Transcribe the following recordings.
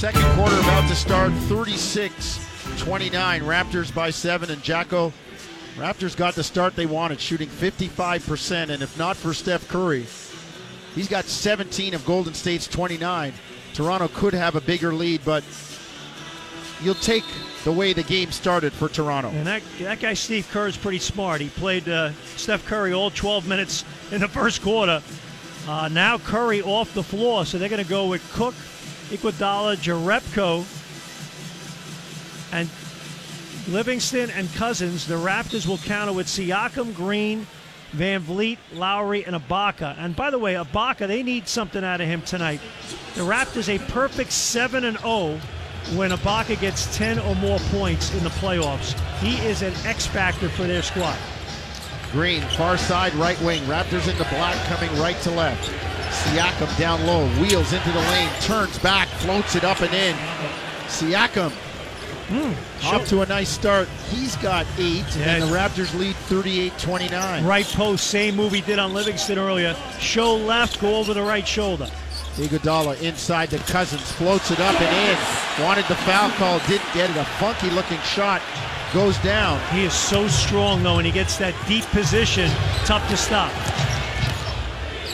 Second quarter about to start 36 29. Raptors by seven. And Jacko, Raptors got the start they wanted, shooting 55%. And if not for Steph Curry, he's got 17 of Golden State's 29. Toronto could have a bigger lead, but you'll take the way the game started for Toronto. And that, that guy, Steve Kerr, is pretty smart. He played uh, Steph Curry all 12 minutes in the first quarter. Uh, now Curry off the floor, so they're going to go with Cook, Iguodala, Jerebko, and Livingston and Cousins. The Raptors will counter with Siakam, Green, Van Vleet, Lowry, and Ibaka. And by the way, Ibaka, they need something out of him tonight. The Raptors a perfect 7 and 0 when Ibaka gets 10 or more points in the playoffs. He is an X factor for their squad. Green, far side, right wing. Raptors in the black, coming right to left. Siakam down low, wheels into the lane, turns back, floats it up and in. Siakam Mm, off to a nice start. He's got eight, yeah, and the Raptors lead 38-29. Right post, same move he did on Livingston earlier. Show left, go over the right shoulder. Iguodala inside the Cousins, floats it up and in. Wanted the foul call, didn't get it. A funky looking shot goes down. He is so strong though, and he gets that deep position, tough to stop.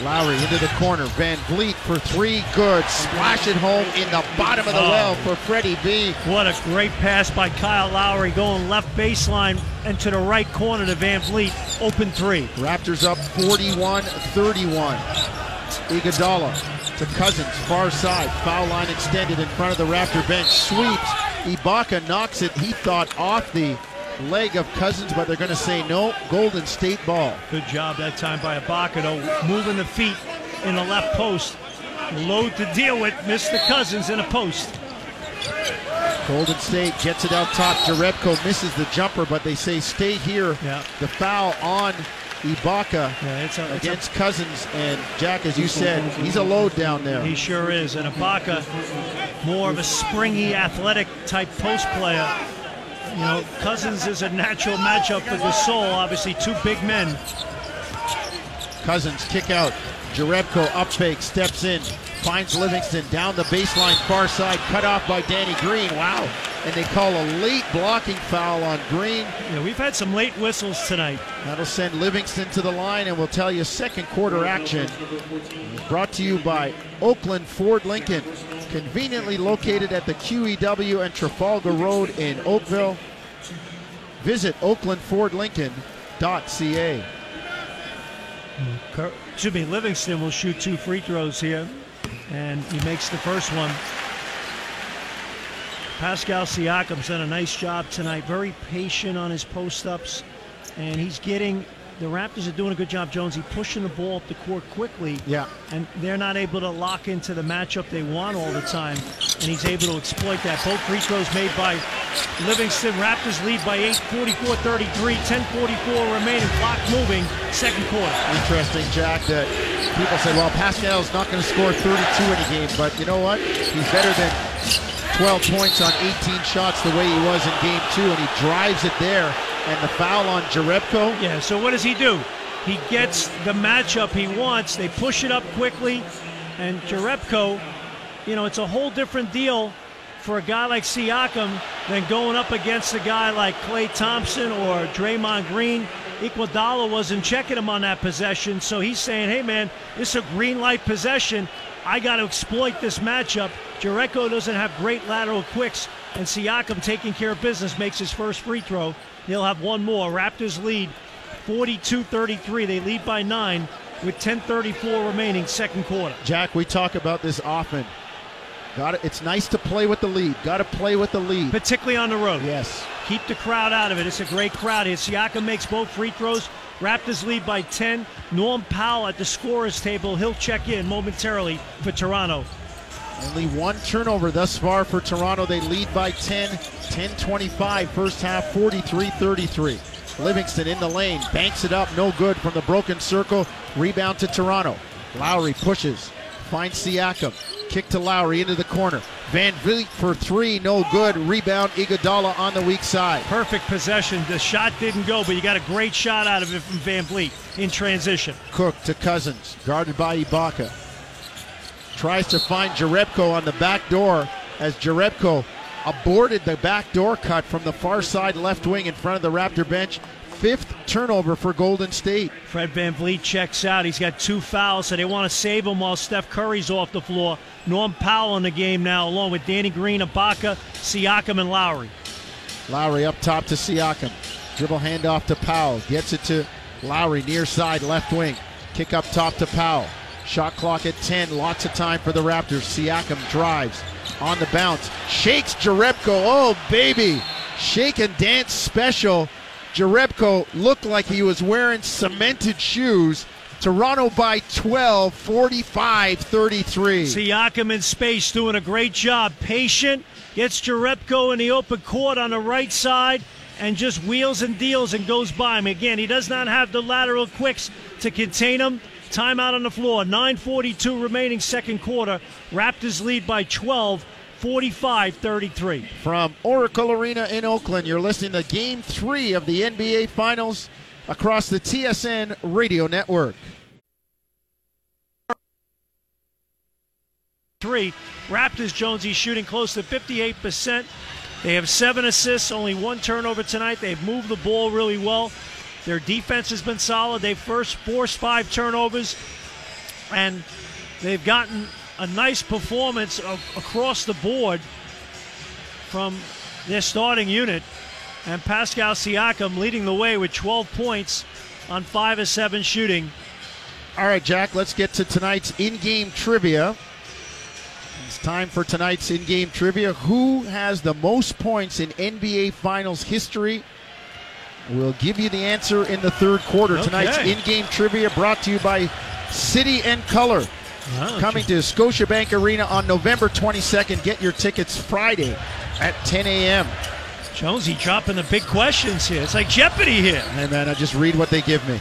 Lowry into the corner. Van Vleet for three. Good. Splash it home in the bottom of the oh. well for Freddie B. What a great pass by Kyle Lowry going left baseline and to the right corner to Van Vleet. Open three. Raptors up 41 31. Iguodala to Cousins, far side. Foul line extended in front of the Raptor bench. Sweeps. Ibaka knocks it, he thought, off the leg of Cousins, but they're going to say no. Golden State ball. Good job that time by Ibaka, though, moving the feet in the left post. Load to deal with. Missed the Cousins in a post. Golden State gets it out top. Jerebko misses the jumper, but they say stay here. Yeah. The foul on Ibaka yeah, it's a, it's against a, Cousins. And Jack, as you said, he's a load down there. He sure is. And Ibaka, more of a springy, athletic type post player. You know, Cousins is a natural matchup for Gasol. Obviously, two big men. Cousins kick out. Jerebko up fake, steps in, finds Livingston down the baseline, far side, cut off by Danny Green. Wow. And they call a late blocking foul on Green. Yeah, we've had some late whistles tonight. That'll send Livingston to the line, and we'll tell you second quarter action. Brought to you by Oakland Ford Lincoln conveniently located at the QEW and Trafalgar Road in Oakville. Visit oaklandfordlincoln.ca. Excuse me, Livingston will shoot two free throws here, and he makes the first one. Pascal Siakam's done a nice job tonight. Very patient on his post ups, and he's getting the Raptors are doing a good job, Jonesy, pushing the ball up the court quickly. Yeah. And they're not able to lock into the matchup they want all the time. And he's able to exploit that. Both free throws made by Livingston. Raptors lead by 8, 44 33, 10 44 remaining. Clock moving, second quarter. Interesting, Jack, that people say, well, Pascal's not going to score 32 in a game. But you know what? He's better than 12 points on 18 shots the way he was in game two, and he drives it there and the foul on Jerebko. Yeah, so what does he do? He gets the matchup he wants. They push it up quickly, and Jerebko, you know, it's a whole different deal for a guy like Siakam than going up against a guy like Klay Thompson or Draymond Green. Iguodala wasn't checking him on that possession, so he's saying, hey, man, this is a green light possession. I got to exploit this matchup. Jerebko doesn't have great lateral quicks, and Siakam taking care of business makes his first free throw. He'll have one more. Raptors lead 42 33. They lead by nine with 10.34 remaining, second quarter. Jack, we talk about this often. Got it. It's nice to play with the lead. Got to play with the lead, particularly on the road. Yes. Keep the crowd out of it. It's a great crowd here. Siakam makes both free throws. Raptors lead by 10. Norm Powell at the scorers table. He'll check in momentarily for Toronto. Only one turnover thus far for Toronto. They lead by 10, 10 25, first half 43 33. Livingston in the lane, banks it up, no good from the broken circle. Rebound to Toronto. Lowry pushes, finds Siakam. Kick to Lowry into the corner. Van Vleet for three, no good. Rebound, Iguodala on the weak side. Perfect possession. The shot didn't go, but you got a great shot out of it from Van Vleet in transition. Cook to Cousins, guarded by Ibaka. Tries to find Jerebko on the back door. as Jerebko aborted the backdoor cut from the far side left wing in front of the Raptor bench. Fifth turnover for Golden State. Fred Van Vleet checks out. He's got two fouls, so they want to save him while Steph Curry's off the floor. Norm Powell in the game now, along with Danny Green, Ibaka, Siakam, and Lowry. Lowry up top to Siakam. Dribble handoff to Powell. Gets it to Lowry near side left wing. Kick up top to Powell. Shot clock at 10. Lots of time for the Raptors. Siakam drives on the bounce. Shakes Jerebko. Oh, baby. Shake and dance special. Jerebko looked like he was wearing cemented shoes. Toronto by 12, 45 33. Siakam in space doing a great job. Patient, gets Jerebko in the open court on the right side and just wheels and deals and goes by him. Again, he does not have the lateral quicks to contain him. Timeout on the floor. 9.42 remaining second quarter. Raptors lead by 12. 45 33. From Oracle Arena in Oakland, you're listening to Game 3 of the NBA Finals across the TSN radio network. Three. Raptors Jonesy shooting close to 58%. They have seven assists, only one turnover tonight. They've moved the ball really well. Their defense has been solid. They've first forced five turnovers, and they've gotten a nice performance of, across the board from their starting unit. And Pascal Siakam leading the way with 12 points on 5 of 7 shooting. All right, Jack, let's get to tonight's in game trivia. It's time for tonight's in game trivia. Who has the most points in NBA Finals history? We'll give you the answer in the third quarter. Okay. Tonight's in game trivia brought to you by City and Colour. Ah, wow, Coming to Scotiabank Arena on November 22nd. Get your tickets Friday at 10 a.m. Jonesy dropping the big questions here. It's like Jeopardy here. And then I just read what they give me.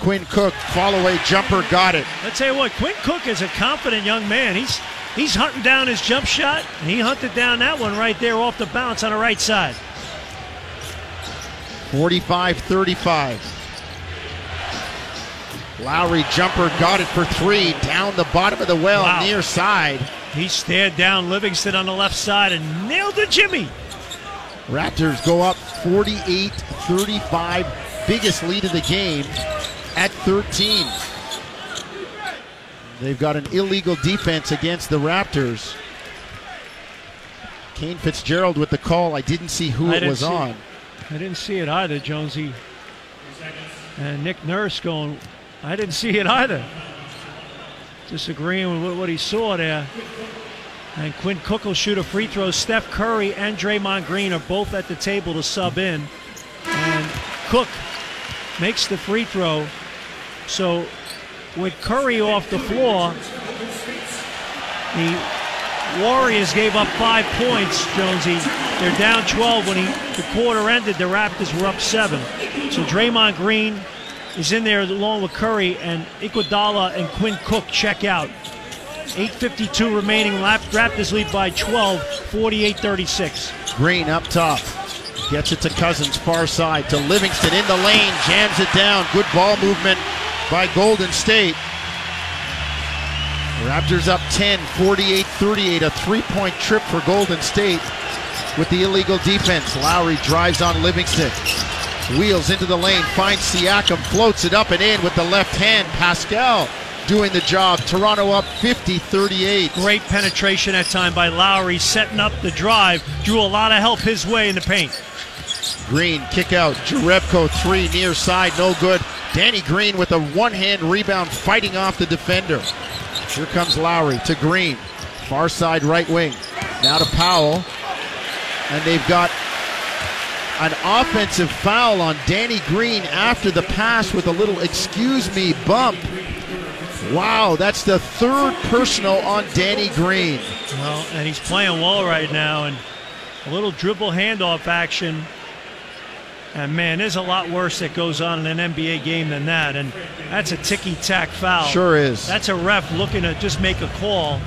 Quinn Cook, fall away jumper, got it. I tell you what, Quinn Cook is a confident young man. He's he's hunting down his jump shot, and he hunted down that one right there off the bounce on the right side. 45 35. Lowry jumper got it for three down the bottom of the well Wow. near side. He stared down Livingston on the left side and nailed the Jimmy. Raptors go up 48 35. Biggest lead of the game at 13. They've got an illegal defense against the Raptors. Kane Fitzgerald with the call. I didn't see who I it was on. I didn't see it either, Jonesy. And Nick Nurse going, I didn't see it either. Disagreeing with what- what he saw there. And Quinn Cook will shoot a free throw. Steph Curry and Draymond Green are both at the table to sub in. And Cook makes the free throw. So with Curry off the floor, the Warriors gave up five points, Jonesy. They're down 12 when he, the quarter ended. The Raptors were up seven. So Draymond Green is in there along with Curry, and Iguodala and Quinn Cook check out. 8.52 remaining. Raptors lead by 12, 48-36. Green up top. Gets it to Cousins, far side to Livingston in the lane, jams it down. Good ball movement by Golden State. Raptors up 10, 48 38. A three point trip for Golden State with the illegal defense. Lowry drives on Livingston. Wheels into the lane, finds Siakam, floats it up and in with the left hand. Pascal doing the job. Toronto up 50 38. Great penetration that time by Lowry, setting up the drive. Drew a lot of help his way in the paint. Green kick out. Jerebko three near side, no good. Danny Green with a one hand rebound fighting off the defender. Here comes Lowry to Green. Far side right wing. Now to Powell. And they've got an offensive foul on Danny Green after the pass with a little excuse me bump. Wow, that's the third personal on Danny Green. Well, and he's playing well right now, and a little dribble handoff action. And man, there's a lot worse that goes on in an NBA game than that. And that's a ticky tack foul. Sure is. That's a ref looking to just make a call.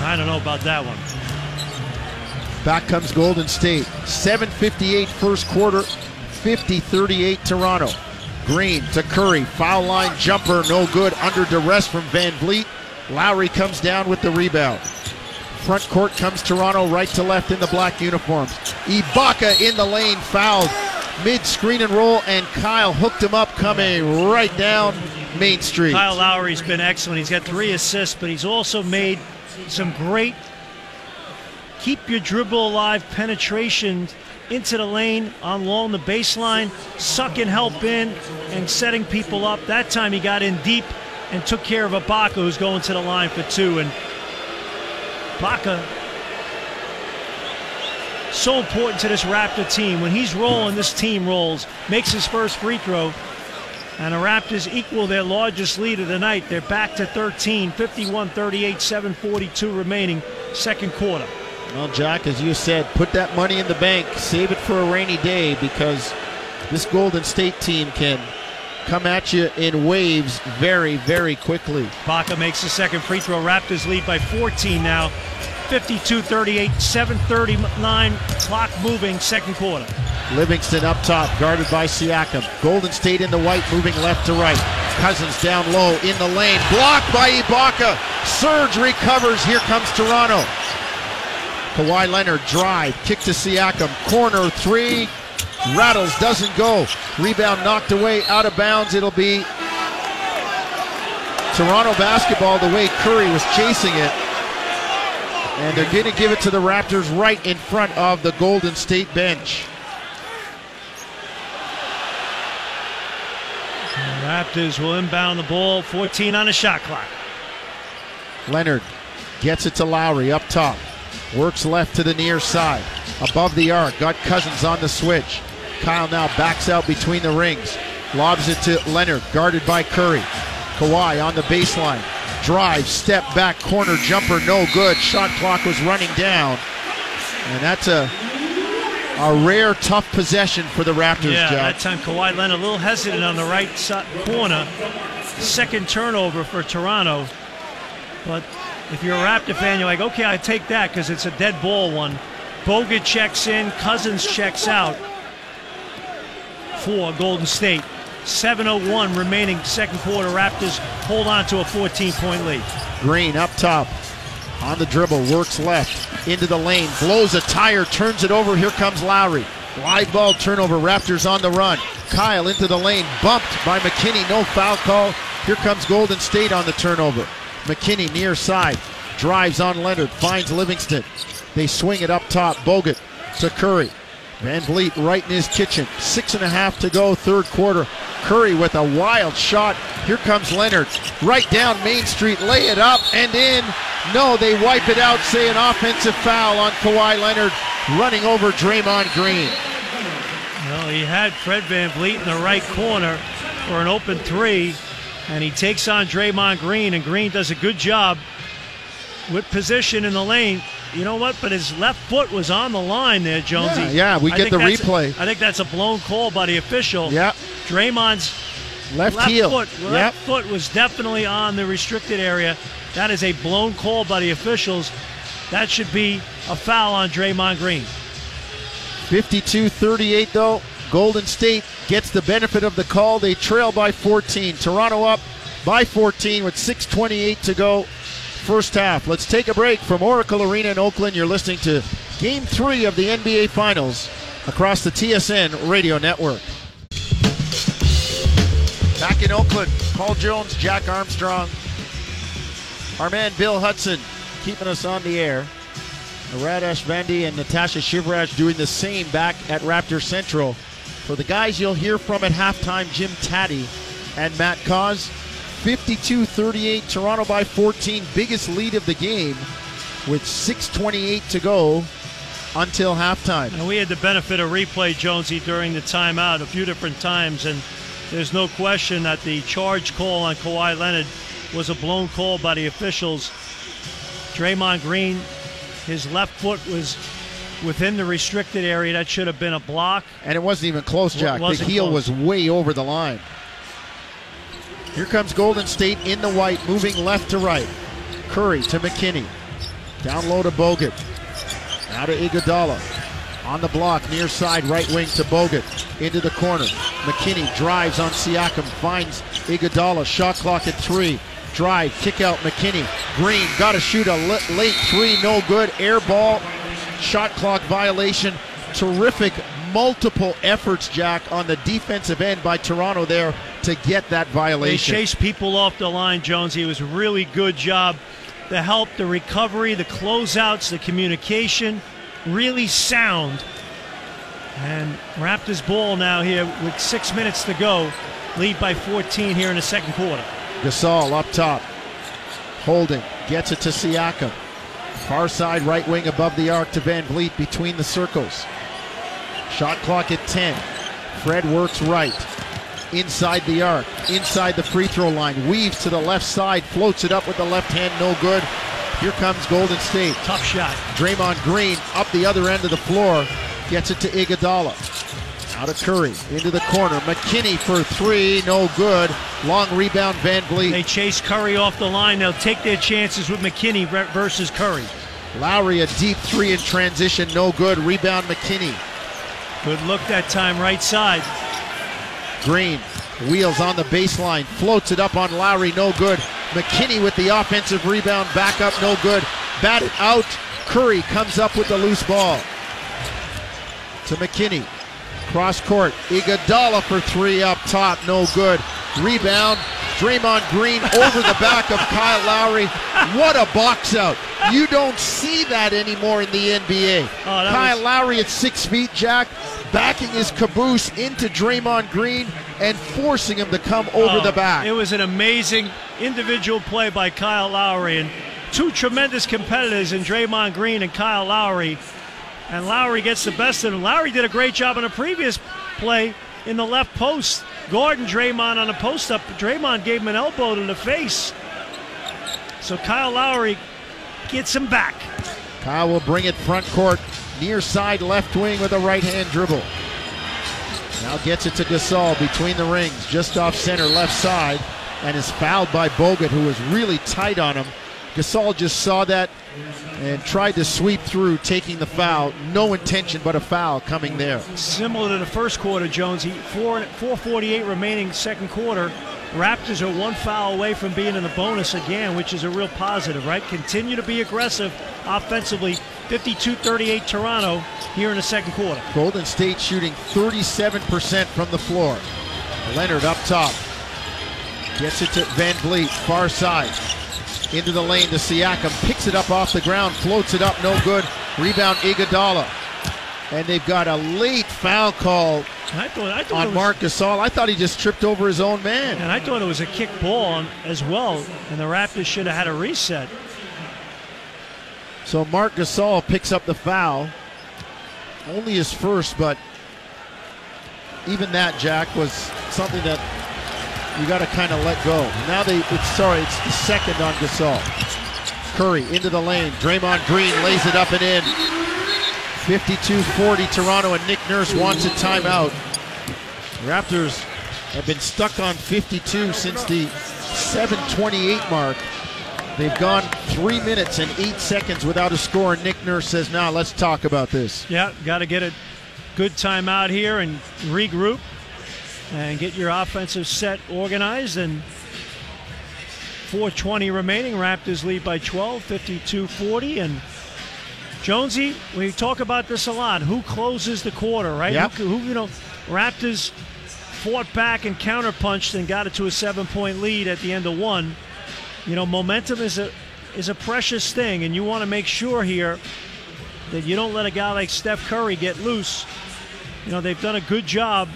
I don't know about that one. Back comes Golden State. 7.58 first quarter, 50 38 Toronto. Green to Curry. Foul line jumper, no good. Under duress from Van Vleet. Lowry comes down with the rebound. Front court comes Toronto, right to left in the black uniforms. Ibaka in the lane, fouled mid screen and roll, and Kyle hooked him up coming right down Main Street. Kyle Lowry's been excellent. He's got three assists, but he's also made some great keep your dribble alive penetration into the lane along the baseline, sucking help in and setting people up. That time he got in deep and took care of Ibaka, who's going to the line for two. And Ibaka, so important to this Raptor team. When he's rolling, this team rolls. Makes his first free throw. And the Raptors equal their largest lead of the night. They're back to 13, 51 38, 742 remaining, second quarter. Well, Jack, as you said, put that money in the bank, save it for a rainy day because this Golden State team can come at you in waves very, very quickly. Baca makes the second free throw. Raptors lead by 14 now. 52 38, 739, clock moving, second quarter. Livingston up top, guarded by Siakam. Golden State in the white, moving left to right. Cousins down low in the lane, blocked by Ibaka. Serge recovers. Here comes Toronto. Kawhi Leonard drive, kick to Siakam, corner three, rattles, doesn't go. Rebound knocked away, out of bounds. It'll be Toronto basketball the way Curry was chasing it. And they're going to give it to the Raptors right in front of the Golden State bench. The Raptors will inbound the ball, 14 on the shot clock. Leonard gets it to Lowry up top. Works left to the near side. Above the arc. Got Cousins on the switch. Kyle now backs out between the rings. Lobs it to Leonard, guarded by Curry. Kawhi on the baseline. Drive, step back, corner jumper, no good. Shot clock was running down. And that's a a rare, tough possession for the Raptors, yeah, Jack. that time Kawhi Leonard a little hesitant on the right side corner. Second turnover for Toronto. But if you're a Raptor fan, you're like, okay, I take that because it's a dead ball one. Bogut checks in, Cousins checks out for Golden State. 7.01 remaining second quarter. Raptors hold on to a 14 point lead. Green up top. On the dribble, works left into the lane, blows a tire, turns it over. Here comes Lowry. Live ball turnover. Raptors on the run. Kyle into the lane, bumped by McKinnie. No foul call. Here comes Golden State on the turnover. McKinnie near side, drives on Leonard, finds Livingston. They swing it up top. Bogut to Curry. Van Vleet right in his kitchen. Six and a half to go, third quarter. Curry with a wild shot. Here comes Leonard. Right down Main Street. Lay it up and in. No, they wipe it out. Say an offensive foul on Kawhi Leonard running over Draymond Green. Well, he had Fred Van Vleet in the right corner for an open three, and he takes on Draymond Green, and Green does a good job with position in the lane. You know what? But his left foot was on the line there, Jonesy. Yeah, yeah, we I get the replay. I think that's a blown call by the official. Yeah. Draymond's Left, left heel. foot, Yep. left foot was definitely on the restricted area. That is a blown call by the officials. That should be a foul on Draymond Green. 52 38, though. Golden State gets the benefit of the call. They trail by 14. Toronto up by 14 with 6.28 to go. First half. Let's take a break from Oracle Arena in Oakland. You're listening to Game 3 of the NBA Finals across the TSN radio network. Back in Oakland, Paul Jones, Jack Armstrong, our man Bill Hudson keeping us on the air. Radesh Vandy and Natasha Shivraj doing the same back at Raptor Central. For the guys you'll hear from at halftime, Jim Tatti and Matt Cauz. 52 38, Toronto by 14, biggest lead of the game with 6.28 to go until halftime. And we had the benefit of replay, Jonesy, during the timeout a few different times, and there's no question that the charge call on Kawhi Leonard was a blown call by the officials. Draymond Green, his left foot was within the restricted area. That should have been a block. And it wasn't even close, Jack. The heel close. was way over the line. Here comes Golden State in the white, moving left to right. Curry to McKinnie. Down low to Bogut. Now to Iguodala. On the block, near side, right wing to Bogut. Into the corner. McKinnie drives on Siakam, finds Iguodala. Shot clock at three. drive, kick out McKinnie. Green got to shoot a late three, no good. Air ball, shot clock violation. Terrific multiple efforts, Jack, on the defensive end by Toronto there to get that violation. They chased people off the line, Jones. He was a really good job. The help, the recovery, the closeouts, the communication, really sound. And Raptors ball now here with six minutes to go. Lead by 14 here in the second quarter. Gasol up top. Holding. Gets it to Siakam. Far side right wing above the arc to Van Vleet between the circles. Shot clock at 10. Fred works right. Inside the arc. Inside the free throw line. Weaves to the left side. Floats it up with the left hand. No good. Here comes Golden State. Tough shot. Draymond Green up the other end of the floor. Gets it to Iguodala. Out of Curry into the corner. McKinnie for three, no good. Long rebound, Van Vleet. They chase Curry off the line. They'll take their chances with McKinnie versus Curry. Lowry a deep three in transition, no good. Rebound, McKinnie. Good look that time, right side. Green wheels on the baseline, floats it up on Lowry, no good. McKinnie with the offensive rebound, back up, no good. Batted out. Curry comes up with the loose ball. To McKinnie. Cross court. Iguodala for three up top. No good. Rebound. Draymond Green over the back of Kyle Lowry. What a box out. You don't see that anymore in the NBA. Oh, Kyle was... Lowry at six feet, Jack, backing his caboose into Draymond Green and forcing him to come over oh, the back. It was an amazing individual play by Kyle Lowry and two tremendous competitors in Draymond Green and Kyle Lowry and Lowry gets the best of him. Lowry did a great job on a previous play in the left post. Gordon Draymond on a post up. Draymond gave him an elbow to the face. So Kyle Lowry gets him back. Kyle will bring it front court, near side left wing with a right hand dribble. Now gets it to Gasol between the rings, just off center left side, and is fouled by Bogut, who was really tight on him. Gasol just saw that and tried to sweep through, taking the foul. No intention but a foul coming there. Similar to the first quarter, Jones. He, four, 448 remaining second quarter. Raptors are one foul away from being in the bonus again, which is a real positive, right? Continue to be aggressive offensively. 52 38 Toronto here in the second quarter. Golden State shooting 37% from the floor. Leonard up top. Gets it to Van Vleet, far side into the lane to Siakam, picks it up off the ground, floats it up, no good. Rebound Iguodala. And they've got a late foul call I thought, I thought on Marc Gasol. I thought he just tripped over his own man. And I thought it was a kick ball on, as well, and the Raptors should have had a reset. So Marc Gasol picks up the foul. Only his first, but even that, Jack, was something that you got to kind of let go. Now they, it's sorry, it's the second on Gasol. Curry into the lane. Draymond Green lays it up and in. 52-40 Toronto, and Nick Nurse wants a timeout. Raptors have been stuck on 52 since the 7:28 mark. They've gone three minutes and eight seconds without a score, and Nick Nurse says, "Now let's talk about this." Yeah, got to get a good timeout here and regroup and get your offensive set organized. And 420 remaining. Raptors lead by 12, 52 40. And Jonesy, we talk about this a lot. Who closes the quarter, right? Yep. Who, who, you know, Raptors fought back and counterpunched and got it to a seven point lead at the end of one. You know, momentum is a is a precious thing, and you want to make sure here that you don't let a guy like Steph Curry get loose. You know, they've done a good job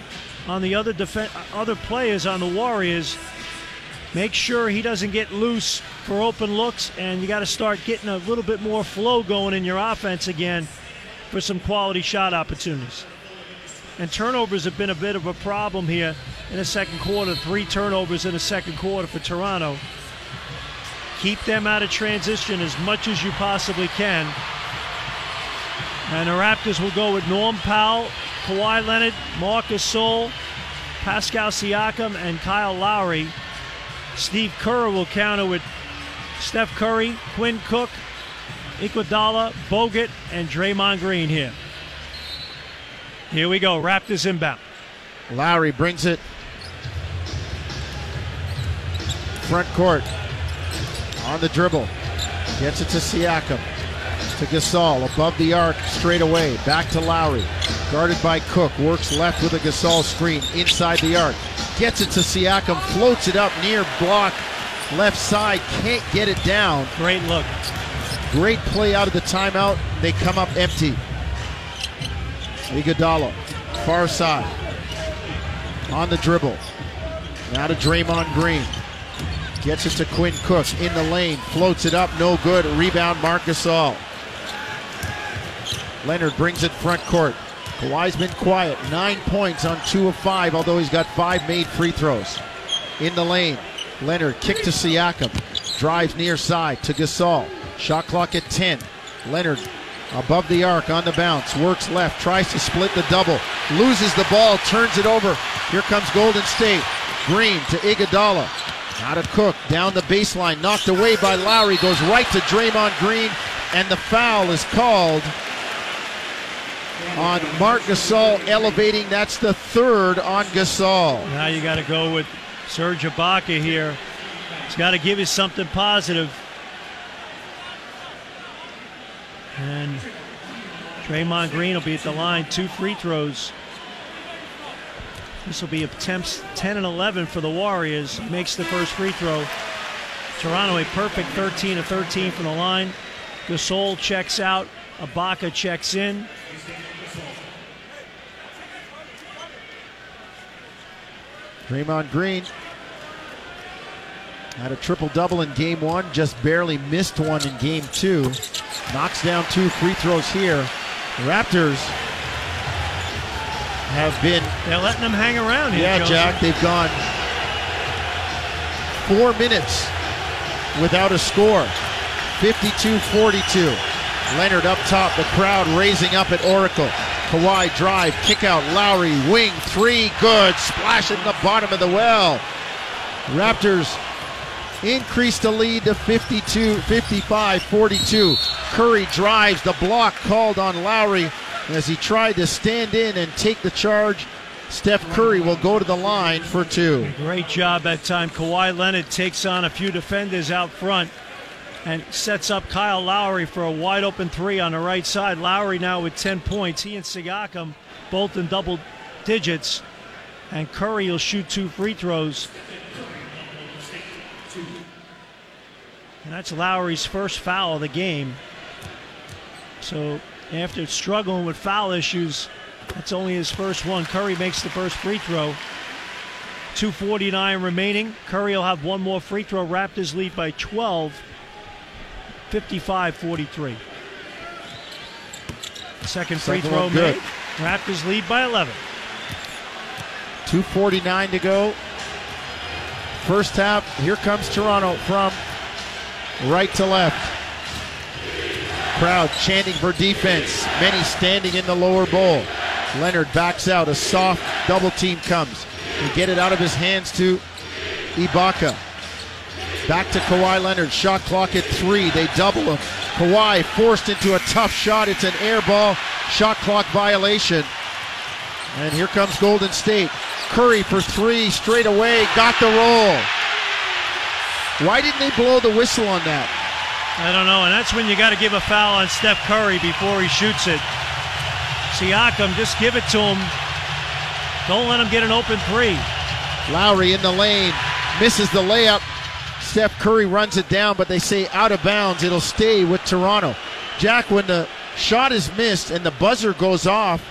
on the other def- other players on the Warriors. Make sure he doesn't get loose for open looks, and you got to start getting a little bit more flow going in your offense again for some quality shot opportunities. And turnovers have been a bit of a problem here in the second quarter. Three turnovers in the second quarter for Toronto. Keep them out of transition as much as you possibly can. And the Raptors will go with Norm Powell Kawhi Leonard, Marcus Gasol, Pascal Siakam, and Kyle Lowry. Steve Kerr will counter with Steph Curry, Quinn Cook, Iguodala, Bogut, and Draymond Green here. Here we go. Raptors inbound. Lowry brings it front court. On the dribble. Gets it to Siakam. To Gasol. Above the arc. Straight away. Back to Lowry. Guarded by Cook. Works left with a Gasol screen. Inside the arc. Gets it to Siakam. Floats it up near block. Left side. Can't get it down. Great look. Great play out of the timeout. They come up empty. Iguodala, far side. On the dribble. Now to Draymond Green. Gets it to Quinn Cook in the lane. Floats it up. No good. Rebound Marc Gasol. Leonard brings it front court. Kawhi's been quiet. Nine points on two of five, although he's got five made free throws. In the lane. Leonard kick to Siakam. Drives near side to Gasol. Shot clock at 10. Leonard above the arc on the bounce. Works left. Tries to split the double. Loses the ball. Turns it over. Here comes Golden State. Green to Iguodala. Out of Cook. Down the baseline. Knocked away by Lowry. Goes right to Draymond Green. And the foul is called on Marc Gasol elevating. That's the third on Gasol. Now you got to go with Serge Ibaka here. He's got to give you something positive. And Draymond Green will be at the line, two free throws. This will be attempts 10 and 11 for the Warriors. Makes the first free throw. Toronto a perfect 13 of 13 from the line. Gasol checks out. Ibaka checks in. Draymond Green had a triple double in game one, just barely missed one in game two. Knocks down two free throws here. The Raptors have been. They're letting them hang around here. Yeah, Josie. Jack, they've gone four minutes without a score. 52 42. Leonard up top, the crowd raising up at Oracle. Kawhi drive, kick out, Lowry, wing, three, good. Splash in the bottom of the well. Raptors increase the lead to 52, 55, 42. Curry drives the block called on Lowry as he tried to stand in and take the charge. Steph Curry will go to the line for two. Great job that time. Kawhi Leonard takes on a few defenders out front and sets up Kyle Lowry for a wide open three on the right side. Lowry now with 10 points. He and Siakam both in double digits. And Curry will shoot two free throws. And that's Lowry's first foul of the game. So after struggling with foul issues, that's only his first one. Curry makes the first free throw. 2.49 remaining. Curry will have one more free throw. Raptors lead by 12, 55 43. Second free Second throw made. Raptors lead by 11. 2.49 to go. First half, here comes Toronto from right to left. Crowd chanting for defense. Many standing in the lower bowl. Leonard backs out. A soft double team comes. They get it out of his hands to Ibaka. Back to Kawhi Leonard. Shot clock at three. They double him. Kawhi forced into a tough shot. It's an air ball. Shot clock violation. And here comes Golden State. Curry for three straight away. Got the roll. Why didn't they blow the whistle on that? I don't know, and that's when you got to give a foul on Steph Curry before he shoots it. Siakam, just give it to him. Don't let him get an open three. Lowry in the lane. Misses the layup. Steph Curry runs it down, but they say out of bounds. It'll stay with Toronto. Jack, when the shot is missed and the buzzer goes off,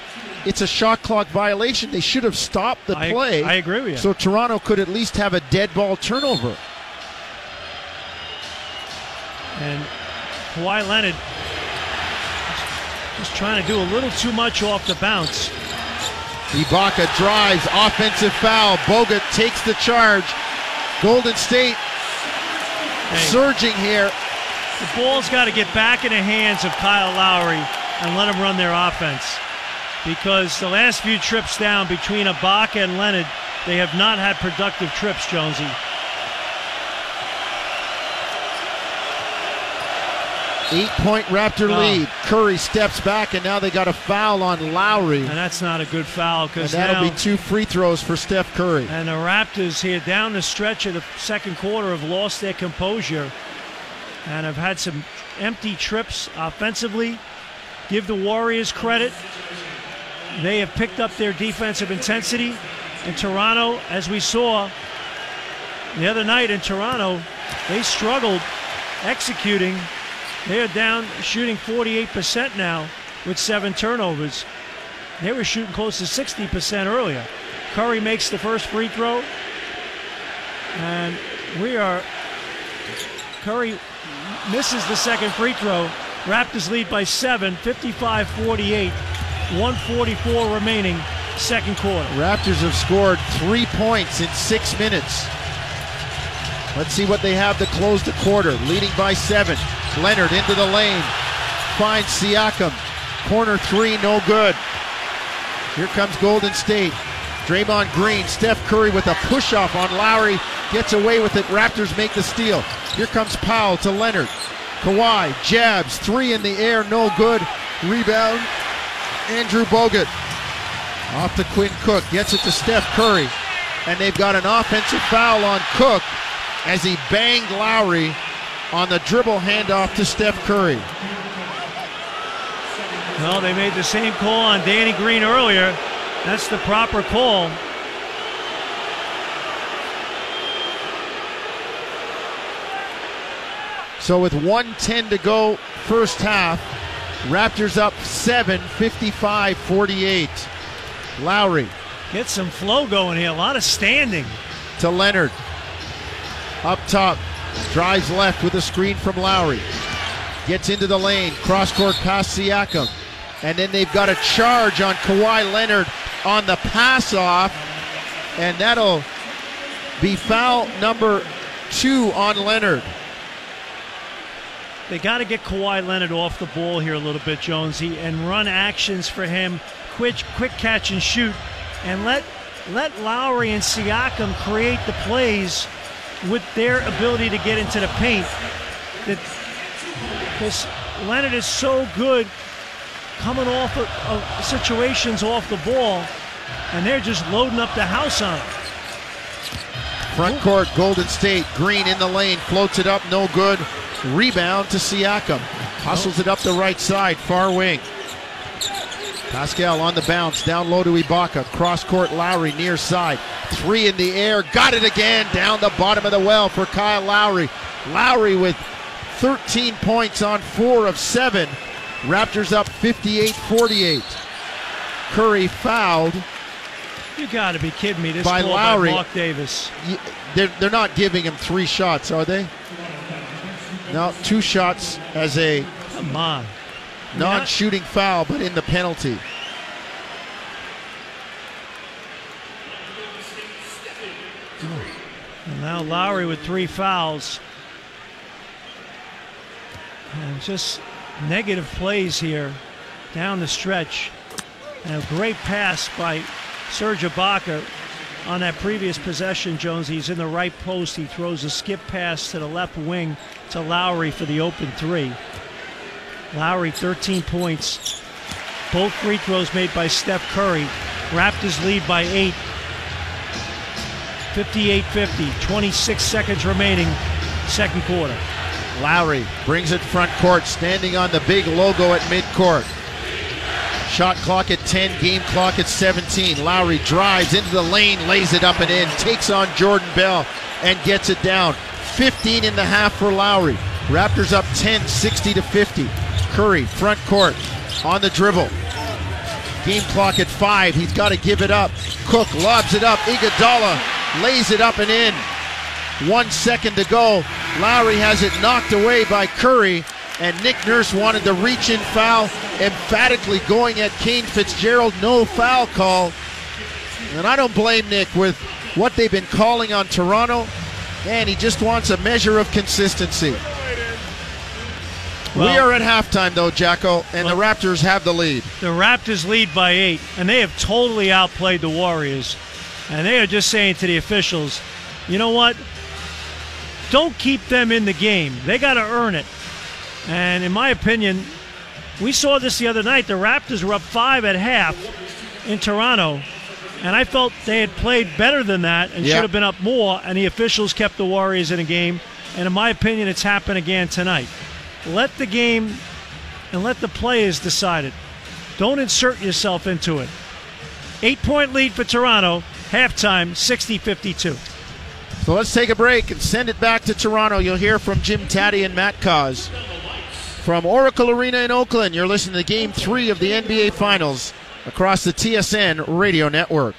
it's a shot clock violation. They should have stopped the I- play. I agree with you. So Toronto could at least have a dead ball turnover. And Kawhi Leonard just trying to do a little too much off the bounce. Ibaka drives, offensive foul. Bogut takes the charge. Golden State Hey, surging here. the ball's got to get back in the hands of Kyle Lowry and let him run their offense. Because the last few trips down between Ibaka and Leonard, they have not had productive trips, Jonesy. Eight point Raptor Oh. lead. Curry steps back, and now they got a foul on Lowry. And that's not a good foul because that'll now be two free throws for Steph Curry. And the Raptors here down the stretch of the second quarter have lost their composure. and have had some empty trips offensively. Give the Warriors credit. They have picked up their defensive intensity. In Toronto, as we saw the other night in Toronto, they struggled executing. They are down shooting 48% now with seven turnovers. They were shooting close to 60% earlier. Curry makes the first free throw. And we are. Curry misses the second free throw. Raptors lead by seven, 55 48. 144 remaining, second quarter. Raptors have scored three points in six minutes. Let's see what they have to close the quarter. Leading by seven. Leonard into the lane. Finds Siakam. Corner three, no good. Here comes Golden State. Draymond Green, Steph Curry with a push off on Lowry. Gets away with it. Raptors make the steal. Here comes Powell to Leonard. Kawhi jabs. Three in the air, no good. Rebound. Andrew Bogut. Off to Quinn Cook. Gets it to Steph Curry. And they've got an offensive foul on Cook as he banged Lowry on the dribble handoff to Steph Curry. Well, they made the same call on Danny Green earlier. That's the proper call. So with 110 to go, first half, Raptors up 7, 55 48. Lowry. Get some flow going here. A lot of standing. To Leonard. Up top. Drives left with a screen from Lowry. Gets into the lane. Cross court pass Siakam. And then they've got a charge on Kawhi Leonard on the pass off. And that'll be foul number two on Leonard. They got to get Kawhi Leonard off the ball here a little bit, Jonesy, and run actions for him. Quick, quick catch and shoot, and let let Lowry and Siakam create the plays with their ability to get into the paint. Because Leonard is so good coming off of, of situations off the ball, and they're just loading up the house on him. Front court, Golden State. Green in the lane, floats it up, no good. Rebound to Siakam. Hustles it up the right side, far wing. Pascal on the bounce, down low to Ibaka. Cross court, Lowry near side. Three in the air, got it again, down the bottom of the well for Kyle Lowry. Lowry with 13 points on four of seven. Raptors up 58 48. Curry fouled. You got to be kidding me! This by Lowry. by Marc Davis. They're, they're not giving him three shots, are they? No, two shots as a Come on. Non-shooting foul, but in the penalty. And now Lowry with three fouls. And just negative plays here down the stretch. And a great pass by Serge Ibaka on that previous possession, Jones. He's in the right post. He throws a skip pass to the left wing to Lowry for the open three. Lowry, 13 points. Both free throws made by Steph Curry. Raptors lead by eight. 58 50, 26 seconds remaining, second quarter. Lowry brings it front court, standing on the big logo at midcourt. Shot clock at 10, game clock at 17. Lowry drives into the lane, lays it up and in, takes on Jordan Bell, and gets it down. 15 and a half for Lowry. Raptors up 10, 60 to 50. Curry, front court, on the dribble. Game clock at five. He's got to give it up. Cook lobs it up. Iguodala lays it up and in. One second to go. Lowry has it knocked away by Curry, and Nick Nurse wanted the reach in foul, emphatically going at Kane Fitzgerald. No foul call. And I don't blame Nick with what they've been calling on Toronto. And he just wants a measure of consistency. We are at halftime, though, Jacko, and the Raptors have the lead. The Raptors lead by eight, and they have totally outplayed the Warriors. And they are just saying to the officials, you know what? Don't keep them in the game. They got to earn it. And in my opinion, we saw this the other night. The Raptors were up five at half in Toronto, and I felt they had played better than that and Yeah. should have been up more. And the officials kept the Warriors in a game. And in my opinion, it's happened again tonight. Let the game and let the players decide it. Don't insert yourself into it. Eight point lead for Toronto, halftime 60 52. So let's take a break and send it back to Toronto. You'll hear from Jim Tatti and Matt Cauz. From Oracle Arena in Oakland, you're listening to Game 3 of the NBA Finals across the TSN radio network.